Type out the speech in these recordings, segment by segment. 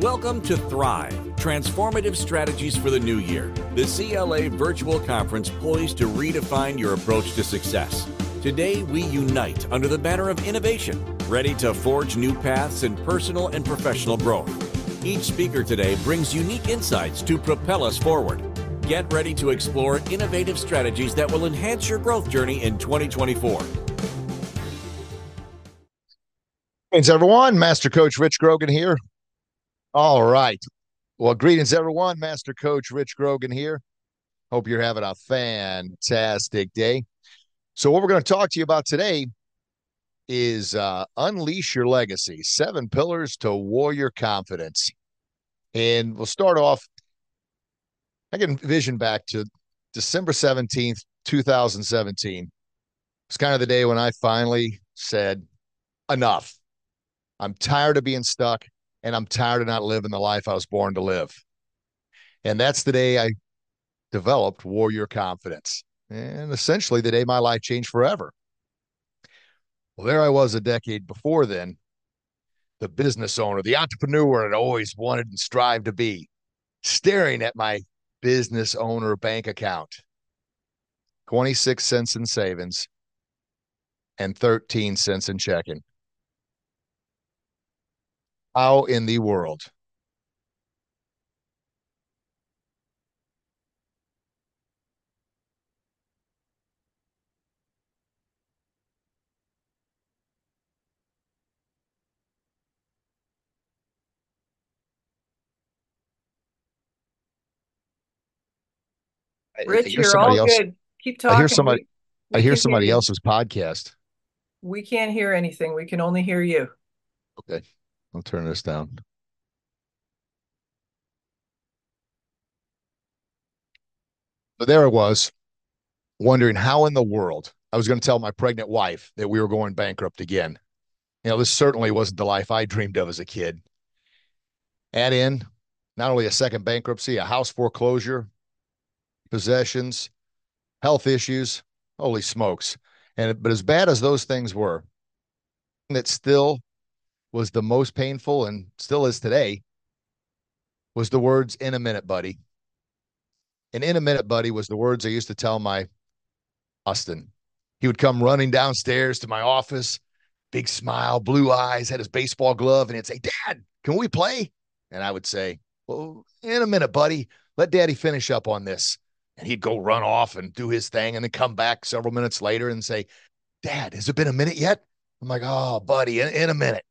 Welcome to Thrive Transformative Strategies for the New Year, the CLA virtual conference poised to redefine your approach to success. Today, we unite under the banner of innovation, ready to forge new paths in personal and professional growth. Each speaker today brings unique insights to propel us forward. Get ready to explore innovative strategies that will enhance your growth journey in 2024. Greetings, everyone. Master Coach Rich Grogan here. All right. Well, greetings, everyone. Master Coach Rich Grogan here. Hope you're having a fantastic day. So, what we're going to talk to you about today is uh, Unleash Your Legacy Seven Pillars to Warrior Confidence. And we'll start off. I can vision back to December 17th, 2017. It's kind of the day when I finally said, Enough. I'm tired of being stuck and I'm tired of not living the life I was born to live. And that's the day I developed Warrior Confidence. And essentially the day my life changed forever. Well, there I was a decade before then, the business owner, the entrepreneur I'd always wanted and strived to be, staring at my business owner bank account 26 cents in savings and 13 cents in checking. How in the world? Rich, you're all else, good. Keep talking. I hear somebody. We- we I hear somebody else's podcast. We can't hear anything. We can only hear you. Okay, I'll turn this down. But there it was, wondering how in the world I was going to tell my pregnant wife that we were going bankrupt again. You know, this certainly wasn't the life I dreamed of as a kid. Add in not only a second bankruptcy, a house foreclosure, possessions, health issues. Holy smokes. And but as bad as those things were, that still was the most painful and still is today was the words in a minute, buddy. And in a minute, buddy was the words I used to tell my Austin. He would come running downstairs to my office, big smile, blue eyes, had his baseball glove, and he'd say, Dad, can we play? And I would say, Well, in a minute, buddy. Let daddy finish up on this. And he'd go run off and do his thing and then come back several minutes later and say, Dad, has it been a minute yet? I'm like, Oh, buddy, in, in a minute.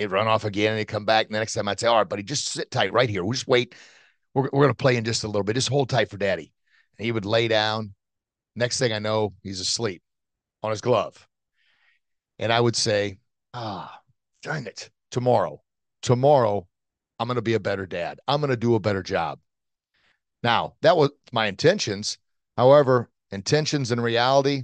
He'd run off again and he'd come back. And the next time I'd say, All right, buddy, just sit tight right here. We'll just wait. We're, we're going to play in just a little bit. Just hold tight for daddy. And he would lay down. Next thing I know, he's asleep on his glove. And I would say, Ah, dang it. Tomorrow, tomorrow, I'm going to be a better dad. I'm going to do a better job. Now, that was my intentions. However, intentions and reality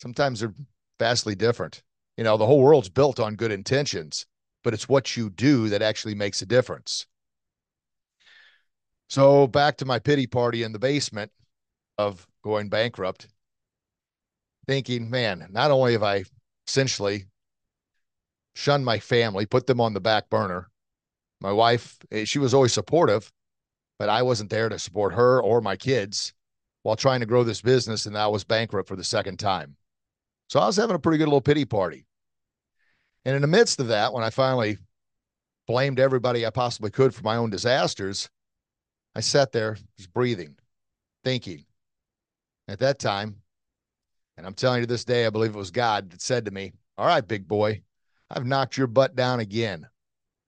sometimes are vastly different. You know, the whole world's built on good intentions, but it's what you do that actually makes a difference. So, back to my pity party in the basement of going bankrupt, thinking, man, not only have I essentially shunned my family, put them on the back burner, my wife, eh, she was always supportive, but I wasn't there to support her or my kids while trying to grow this business. And I was bankrupt for the second time. So I was having a pretty good little pity party. And in the midst of that, when I finally blamed everybody I possibly could for my own disasters, I sat there just breathing, thinking. At that time, and I'm telling you to this day, I believe it was God that said to me, All right, big boy, I've knocked your butt down again.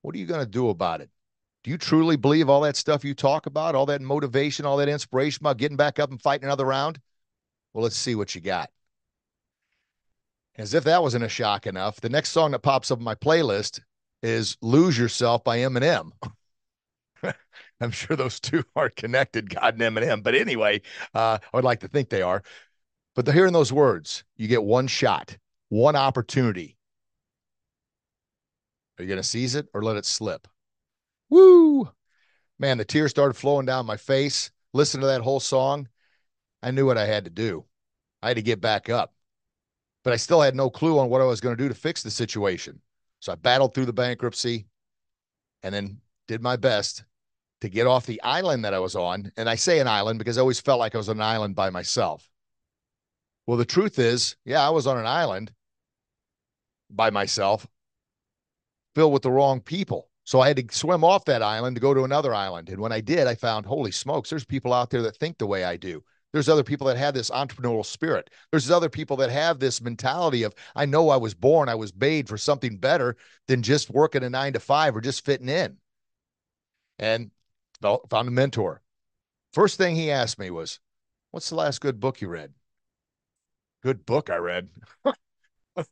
What are you going to do about it? Do you truly believe all that stuff you talk about, all that motivation, all that inspiration about getting back up and fighting another round? Well, let's see what you got. As if that wasn't a shock enough, the next song that pops up on my playlist is Lose Yourself by Eminem. I'm sure those two are connected, God and Eminem. But anyway, uh, I would like to think they are. But they're hearing those words. You get one shot, one opportunity. Are you going to seize it or let it slip? Woo! Man, the tears started flowing down my face. Listen to that whole song. I knew what I had to do. I had to get back up. But I still had no clue on what I was going to do to fix the situation. So I battled through the bankruptcy, and then did my best to get off the island that I was on. And I say an island because I always felt like I was on an island by myself. Well, the truth is, yeah, I was on an island by myself, filled with the wrong people. So I had to swim off that island to go to another island. And when I did, I found, holy smokes, there's people out there that think the way I do. There's other people that have this entrepreneurial spirit. There's other people that have this mentality of, I know I was born, I was made for something better than just working a nine to five or just fitting in. And found a mentor. First thing he asked me was, What's the last good book you read? Good book I read. I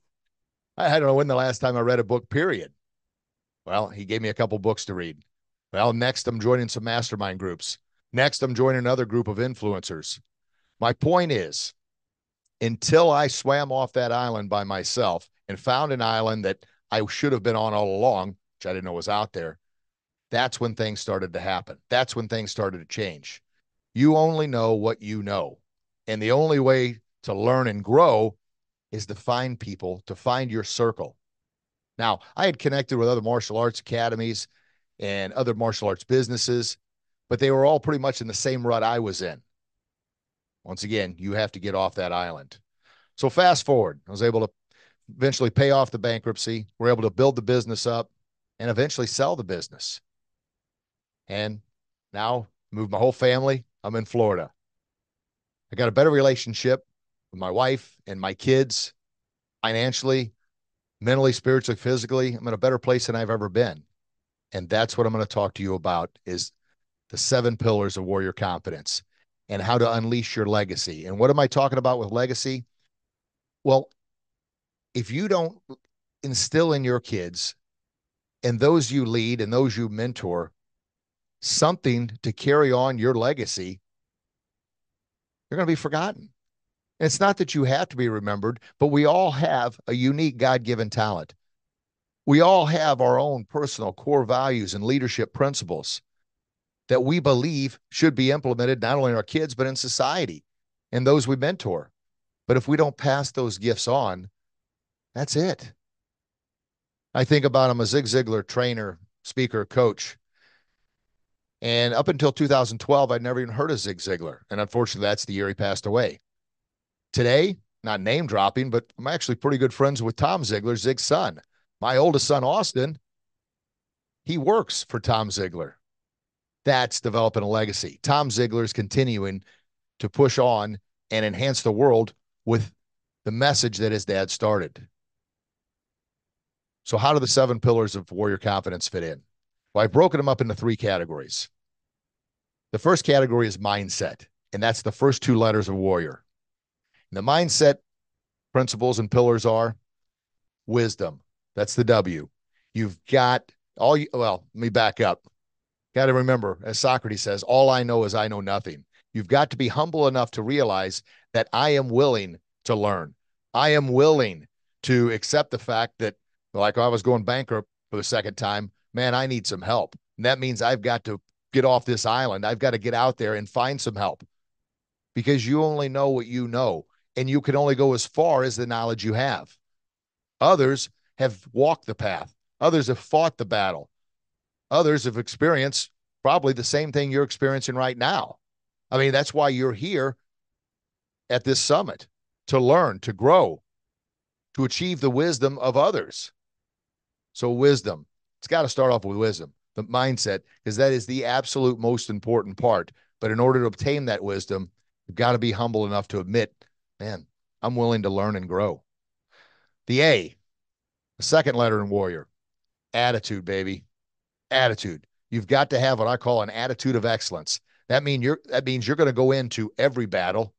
don't know when the last time I read a book, period. Well, he gave me a couple books to read. Well, next I'm joining some mastermind groups. Next, I'm joining another group of influencers. My point is, until I swam off that island by myself and found an island that I should have been on all along, which I didn't know was out there, that's when things started to happen. That's when things started to change. You only know what you know. And the only way to learn and grow is to find people, to find your circle. Now, I had connected with other martial arts academies and other martial arts businesses, but they were all pretty much in the same rut I was in. Once again, you have to get off that island. So fast forward, I was able to eventually pay off the bankruptcy. We're able to build the business up and eventually sell the business. And now move my whole family. I'm in Florida. I got a better relationship with my wife and my kids financially, mentally, spiritually, physically. I'm in a better place than I've ever been. And that's what I'm going to talk to you about is the seven pillars of warrior confidence and how to unleash your legacy. And what am I talking about with legacy? Well, if you don't instill in your kids and those you lead and those you mentor something to carry on your legacy, you're going to be forgotten. And it's not that you have to be remembered, but we all have a unique God given talent. We all have our own personal core values and leadership principles that we believe should be implemented not only in our kids, but in society and those we mentor. But if we don't pass those gifts on, that's it. I think about him a Zig Ziglar trainer, speaker, coach. And up until 2012, I'd never even heard of Zig Ziglar. And unfortunately, that's the year he passed away. Today, not name dropping, but I'm actually pretty good friends with Tom Ziglar, Zig's son. My oldest son, Austin, he works for Tom Ziglar that's developing a legacy. Tom Ziglar is continuing to push on and enhance the world with the message that his dad started. So, how do the seven pillars of warrior confidence fit in? Well, I've broken them up into three categories. The first category is mindset, and that's the first two letters of warrior. And the mindset principles and pillars are wisdom. That's the W. You've got all you, well, let me back up. Got to remember, as Socrates says, all I know is I know nothing. You've got to be humble enough to realize that I am willing to learn. I am willing to accept the fact that, like I was going bankrupt for the second time, man, I need some help. And that means I've got to get off this island. I've got to get out there and find some help because you only know what you know, and you can only go as far as the knowledge you have. Others have walked the path, others have fought the battle, Others have experienced probably the same thing you're experiencing right now. I mean, that's why you're here at this summit to learn, to grow, to achieve the wisdom of others. So, wisdom, it's got to start off with wisdom, the mindset, because that is the absolute most important part. But in order to obtain that wisdom, you've got to be humble enough to admit, man, I'm willing to learn and grow. The A, the second letter in warrior, attitude, baby attitude. You've got to have what I call an attitude of excellence. That mean you're that means you're going to go into every battle,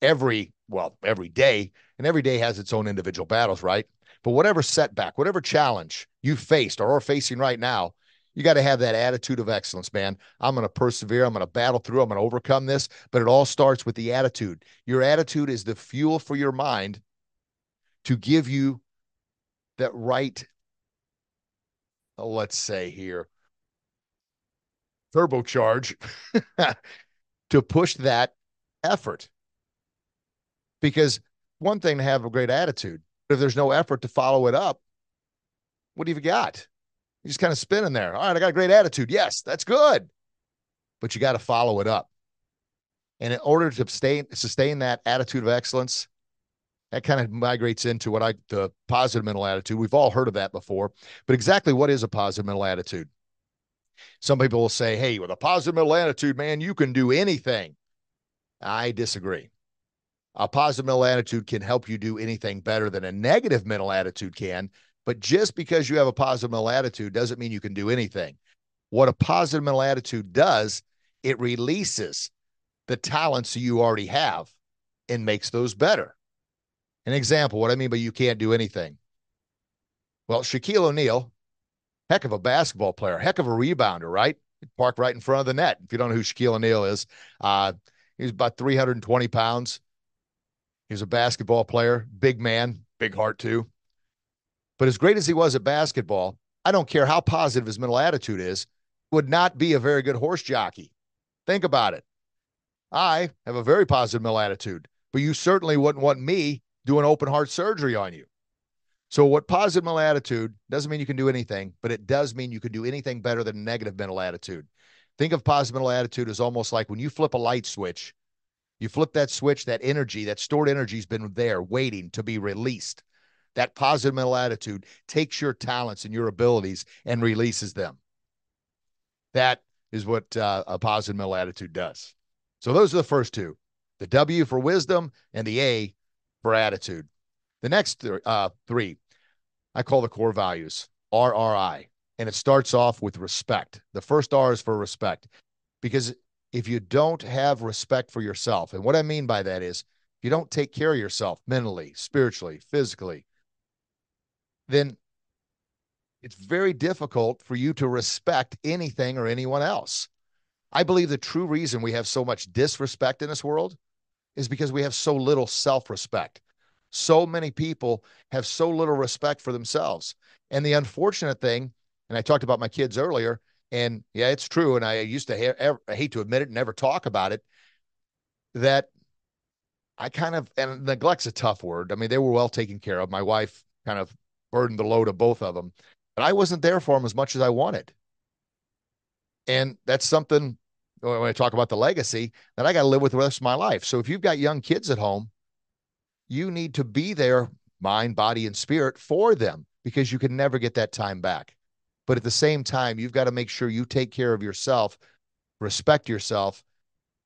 every well, every day, and every day has its own individual battles, right? But whatever setback, whatever challenge you faced or are facing right now, you got to have that attitude of excellence, man. I'm going to persevere. I'm going to battle through. I'm going to overcome this. But it all starts with the attitude. Your attitude is the fuel for your mind to give you that right let's say here, turbocharge to push that effort. Because one thing to have a great attitude, but if there's no effort to follow it up, what do you got? You're just kind of spinning there. All right, I got a great attitude. Yes, that's good. But you got to follow it up. And in order to sustain, sustain that attitude of excellence, that kind of migrates into what I the positive mental attitude. We've all heard of that before, but exactly what is a positive mental attitude? Some people will say, "Hey, with a positive mental attitude, man, you can do anything." I disagree. A positive mental attitude can help you do anything better than a negative mental attitude can, but just because you have a positive mental attitude doesn't mean you can do anything. What a positive mental attitude does, it releases the talents you already have and makes those better. An example, what I mean by you can't do anything. Well, Shaquille O'Neal, heck of a basketball player, heck of a rebounder, right? Park right in front of the net. If you don't know who Shaquille O'Neal is, uh, he's about 320 pounds. He's a basketball player, big man, big heart too. But as great as he was at basketball, I don't care how positive his mental attitude is, would not be a very good horse jockey. Think about it. I have a very positive mental attitude, but you certainly wouldn't want me doing an open heart surgery on you. So, what positive mental attitude doesn't mean you can do anything, but it does mean you can do anything better than negative mental attitude. Think of positive mental attitude as almost like when you flip a light switch, you flip that switch, that energy, that stored energy has been there waiting to be released. That positive mental attitude takes your talents and your abilities and releases them. That is what uh, a positive mental attitude does. So, those are the first two the W for wisdom and the A attitude. The next th- uh, three, I call the core values RRI, and it starts off with respect. The first R is for respect, because if you don't have respect for yourself, and what I mean by that is, if you don't take care of yourself mentally, spiritually, physically, then it's very difficult for you to respect anything or anyone else. I believe the true reason we have so much disrespect in this world is because we have so little self respect. So many people have so little respect for themselves. And the unfortunate thing, and I talked about my kids earlier, and yeah, it's true. And I used to ha- I hate to admit it, and never talk about it, that I kind of, and neglect's a tough word. I mean, they were well taken care of. My wife kind of burdened the load of both of them, but I wasn't there for them as much as I wanted. And that's something when I talk about the legacy that I got to live with the rest of my life. So if you've got young kids at home, you need to be there, mind, body, and spirit for them because you can never get that time back. But at the same time, you've got to make sure you take care of yourself, respect yourself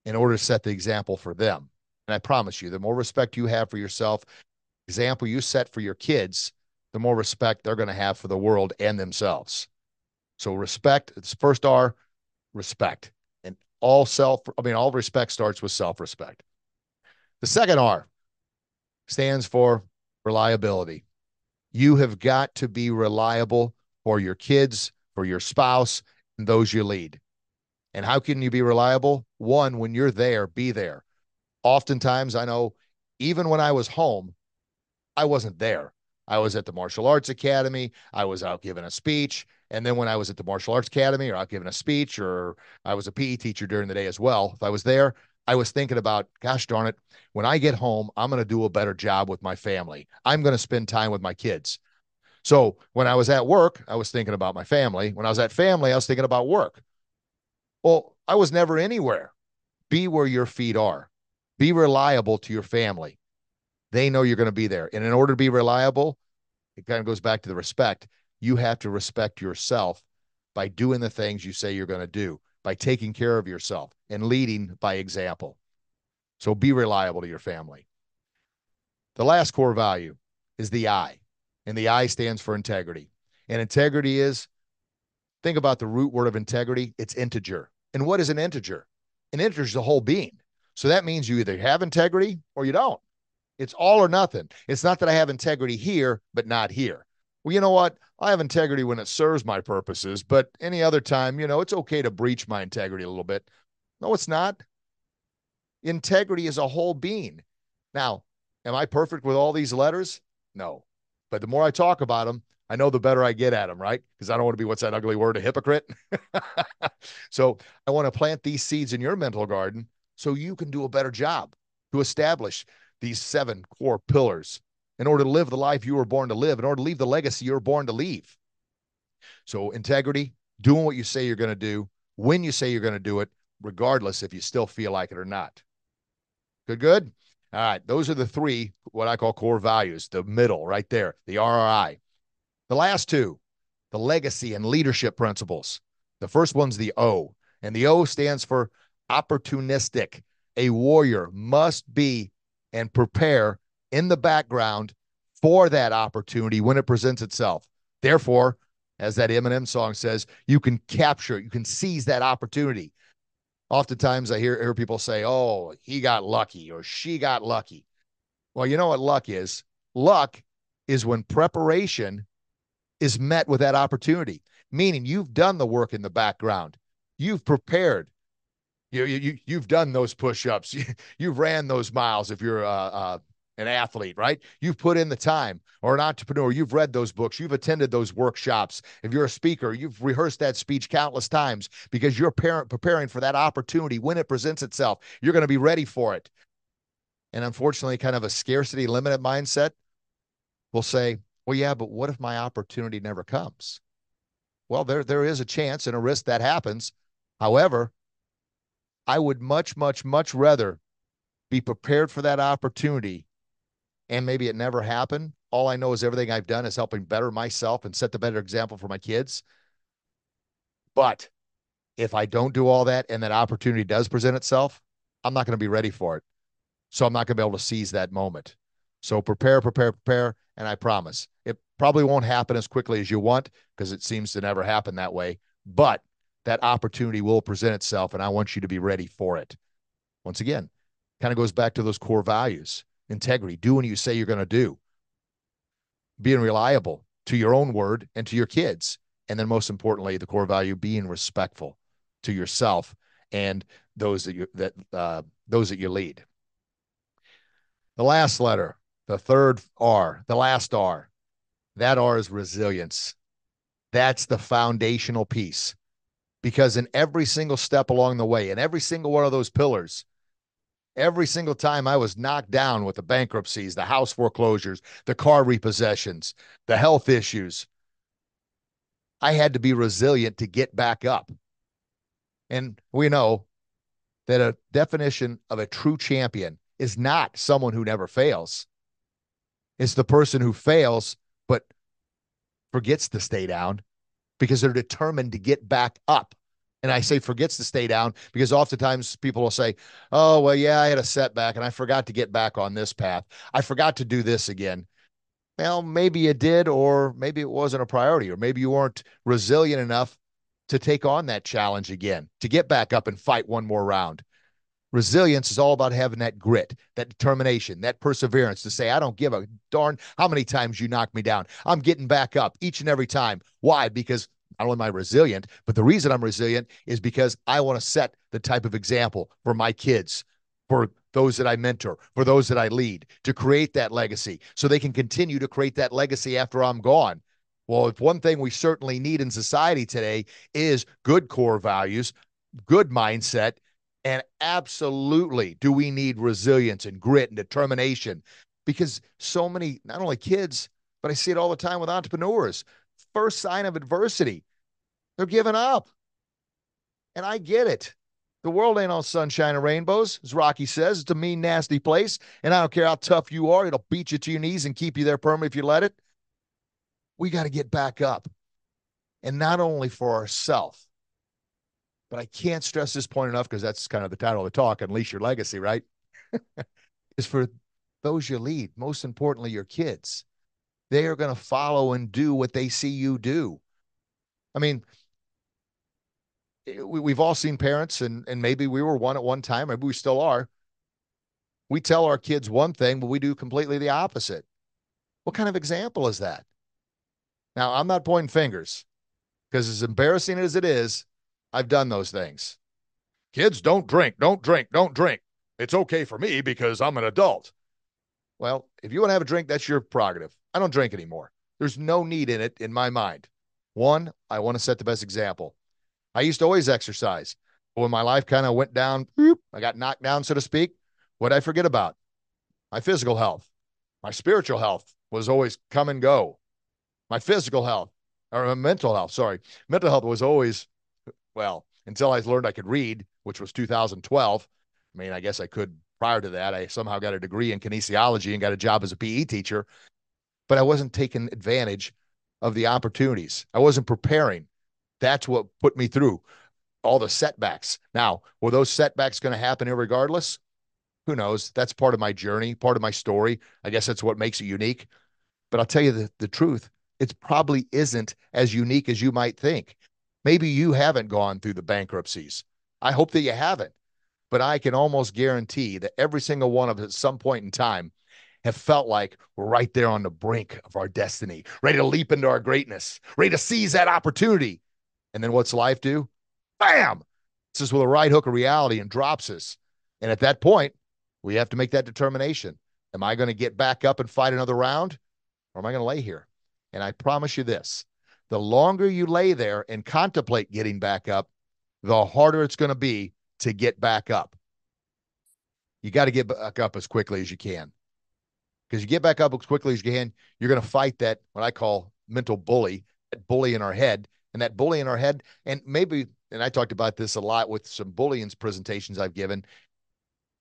in order to set the example for them. And I promise you, the more respect you have for yourself, example you set for your kids, the more respect they're going to have for the world and themselves. So respect, it's first R, respect all self, I mean, all respect starts with self respect. The second R stands for reliability. You have got to be reliable for your kids, for your spouse, and those you lead. And how can you be reliable? One, when you're there, be there. Oftentimes, I know even when I was home, I wasn't there. I was at the martial arts academy. I was out giving a speech. And then when I was at the martial arts academy or out giving a speech or I was a PE teacher during the day as well, if I was there, I was thinking about, gosh darn it, when I get home, I'm going to do a better job with my family. I'm going to spend time with my kids. So when I was at work, I was thinking about my family. When I was at family, I was thinking about work. Well, I was never anywhere. Be where your feet are. Be reliable to your family. They know you're going to be there. And in order to be reliable, it kind of goes back to the respect. You have to respect yourself by doing the things you say you're going to do, by taking care of yourself and leading by example. So be reliable to your family. The last core value is the I, and the I stands for integrity. And integrity is think about the root word of integrity it's integer. And what is an integer? An integer is a whole being. So that means you either have integrity or you don't. It's all or nothing. It's not that I have integrity here, but not here. Well, you know what? I have integrity when it serves my purposes, but any other time, you know, it's okay to breach my integrity a little bit. No, it's not. Integrity is a whole being. Now, am I perfect with all these letters? No. But the more I talk about them, I know the better I get at them, right? Because I don't want to be what's that ugly word, a hypocrite. so I want to plant these seeds in your mental garden so you can do a better job to establish these seven core pillars in order to live the life you were born to live, in order to leave the legacy you were born to leave. So, integrity, doing what you say you're going to do, when you say you're going to do it, regardless if you still feel like it or not. Good, good. All right. Those are the three, what I call core values, the middle right there, the RRI. The last two, the legacy and leadership principles. The first one's the O, and the O stands for opportunistic. A warrior must be and prepare in the background for that opportunity when it presents itself. Therefore, as that Eminem song says, you can capture, you can seize that opportunity. Oftentimes I hear, hear people say, oh, he got lucky or she got lucky. Well, you know what luck is? Luck is when preparation is met with that opportunity, meaning you've done the work in the background. You've prepared. You, you, you've done those push-ups. You, you've ran those miles if you're uh, an athlete, right? You've put in the time or an entrepreneur. You've read those books. You've attended those workshops. If you're a speaker, you've rehearsed that speech countless times because you're parent preparing for that opportunity when it presents itself. You're going to be ready for it. And unfortunately, kind of a scarcity limited mindset will say, well, yeah, but what if my opportunity never comes? Well, there, there is a chance and a risk that happens. However, I would much, much, much rather be prepared for that opportunity and maybe it never happened. All I know is everything I've done is helping better myself and set the better example for my kids. But if I don't do all that and that opportunity does present itself, I'm not going to be ready for it. So I'm not going to be able to seize that moment. So prepare, prepare, prepare. And I promise it probably won't happen as quickly as you want because it seems to never happen that way. But that opportunity will present itself. And I want you to be ready for it. Once again, kind of goes back to those core values integrity, doing what you say you're going to do, being reliable to your own word and to your kids. And then most importantly, the core value being respectful to yourself and those that you that uh, those that you lead. The last letter, the third R, the last R, that R is resilience. That's the foundational piece. Because in every single step along the way, in every single one of those pillars, every single time I was knocked down with the bankruptcies, the house foreclosures, the car repossessions, the health issues, I had to be resilient to get back up. And we know that a definition of a true champion is not someone who never fails. It's the person who fails, but forgets to stay down because they're determined to get back up. And I say forgets to stay down because oftentimes people will say, Oh, well, yeah, I had a setback and I forgot to get back on this path. I forgot to do this again. Well, maybe you did, or maybe it wasn't a priority, or maybe you weren't resilient enough to take on that challenge again, to get back up and fight one more round. Resilience is all about having that grit, that determination, that perseverance to say, I don't give a darn how many times you knock me down. I'm getting back up each and every time. Why? Because not only am I resilient, but the reason I'm resilient is because I want to set the type of example for my kids, for those that I mentor, for those that I lead, to create that legacy so they can continue to create that legacy after I'm gone. Well, if one thing we certainly need in society today is good core values, good mindset, and absolutely do we need resilience and grit and determination because so many, not only kids, but I see it all the time with entrepreneurs. First sign of adversity, they're giving up. And I get it. The world ain't all sunshine and rainbows, as Rocky says. It's a mean, nasty place. And I don't care how tough you are, it'll beat you to your knees and keep you there permanently if you let it. We got to get back up. And not only for ourselves, but I can't stress this point enough because that's kind of the title of the talk Unleash Your Legacy, right? is for those you lead, most importantly, your kids. They are going to follow and do what they see you do. I mean, we, have all seen parents, and and maybe we were one at one time, maybe we still are. We tell our kids one thing, but we do completely the opposite. What kind of example is that? Now, I'm not pointing fingers because as embarrassing as it is, I've done those things. Kids, don't drink, don't drink, don't drink. It's okay for me because I'm an adult. Well, if you want to have a drink, that's your prerogative. I don't drink anymore. There's no need in it in my mind. One, I want to set the best example. I used to always exercise. But when my life kind of went down, I got knocked down, so to speak, what I forget about? My physical health. My spiritual health was always come and go. My physical health. or my mental health. Sorry, mental health was always well until I learned I could read, which was 2012. I mean, I guess I could prior to that. I somehow got a degree in kinesiology and got a job as a PE teacher, but I wasn't taking advantage of the opportunities. I wasn't preparing. That's what put me through all the setbacks. Now, were those setbacks going to happen regardless? Who knows? That's part of my journey, part of my story. I guess that's what makes it unique. But I'll tell you the, the truth, it probably isn't as unique as you might think. Maybe you haven't gone through the bankruptcies. I hope that you haven't. But I can almost guarantee that every single one of us at some point in time have felt like we're right there on the brink of our destiny, ready to leap into our greatness, ready to seize that opportunity. And then what's life do? Bam! This is with a right hook of reality and drops us. And at that point, we have to make that determination. Am I going to get back up and fight another round? Or am I going to lay here? And I promise you this the longer you lay there and contemplate getting back up, the harder it's going to be to get back up. You got to get back up as quickly as you can. Because you get back up as quickly as you can, you're going to fight that, what I call mental bully, that bully in our head. And that bully in our head, and maybe, and I talked about this a lot with some bullying presentations I've given.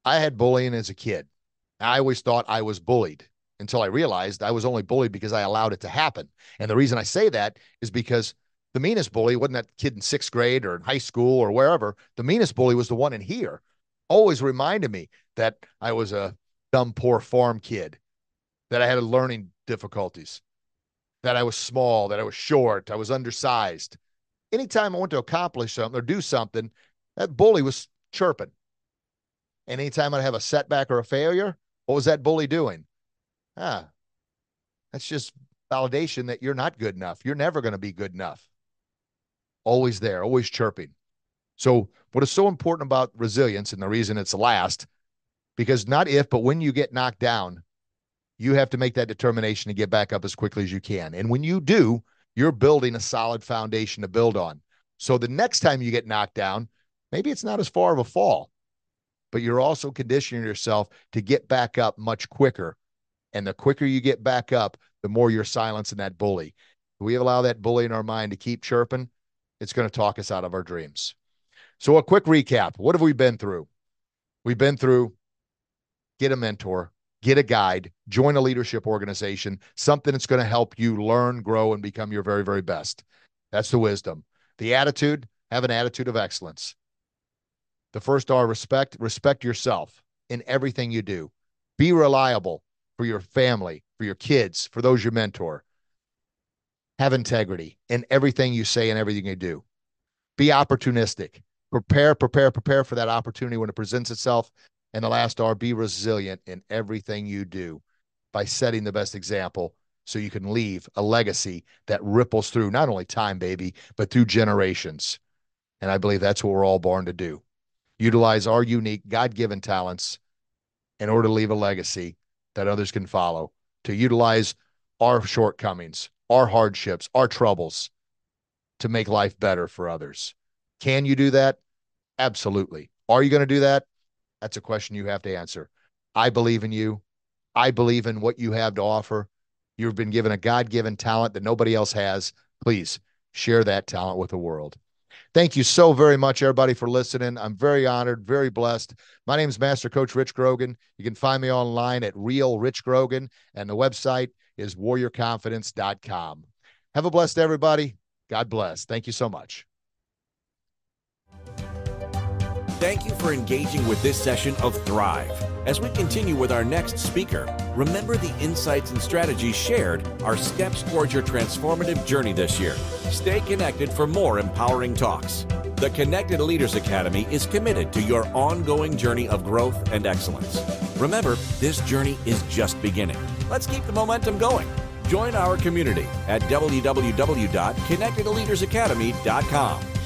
I had bullying as a kid. I always thought I was bullied until I realized I was only bullied because I allowed it to happen. And the reason I say that is because the meanest bully wasn't that kid in sixth grade or in high school or wherever. The meanest bully was the one in here. Always reminded me that I was a dumb, poor farm kid, that I had learning difficulties, that I was small, that I was short, I was undersized. Anytime I went to accomplish something or do something, that bully was chirping. And anytime I'd have a setback or a failure, what was that bully doing? Ah, that's just validation that you're not good enough. You're never going to be good enough. Always there, always chirping. So, what is so important about resilience and the reason it's last, because not if, but when you get knocked down, you have to make that determination to get back up as quickly as you can. And when you do, you're building a solid foundation to build on. So, the next time you get knocked down, maybe it's not as far of a fall, but you're also conditioning yourself to get back up much quicker and the quicker you get back up, the more you're silencing that bully. If we allow that bully in our mind to keep chirping, it's going to talk us out of our dreams. So, a quick recap what have we been through? We've been through get a mentor, get a guide, join a leadership organization, something that's going to help you learn, grow, and become your very, very best. That's the wisdom. The attitude, have an attitude of excellence. The first are respect, respect yourself in everything you do. Be reliable for your family, for your kids, for those you mentor. Have integrity in everything you say and everything you do. Be opportunistic. Prepare, prepare, prepare for that opportunity when it presents itself. And the last R, be resilient in everything you do by setting the best example so you can leave a legacy that ripples through not only time, baby, but through generations. And I believe that's what we're all born to do. Utilize our unique God given talents in order to leave a legacy that others can follow, to utilize our shortcomings, our hardships, our troubles to make life better for others. Can you do that? Absolutely. Are you going to do that? That's a question you have to answer. I believe in you. I believe in what you have to offer. You've been given a God given talent that nobody else has. Please share that talent with the world. Thank you so very much, everybody, for listening. I'm very honored, very blessed. My name is Master Coach Rich Grogan. You can find me online at Real Rich Grogan, and the website is warriorconfidence.com. Have a blessed everybody. God bless. Thank you so much. Thank you for engaging with this session of Thrive. As we continue with our next speaker, remember the insights and strategies shared are steps towards your transformative journey this year. Stay connected for more empowering talks. The Connected Leaders Academy is committed to your ongoing journey of growth and excellence. Remember, this journey is just beginning. Let's keep the momentum going. Join our community at www.connectedleadersacademy.com.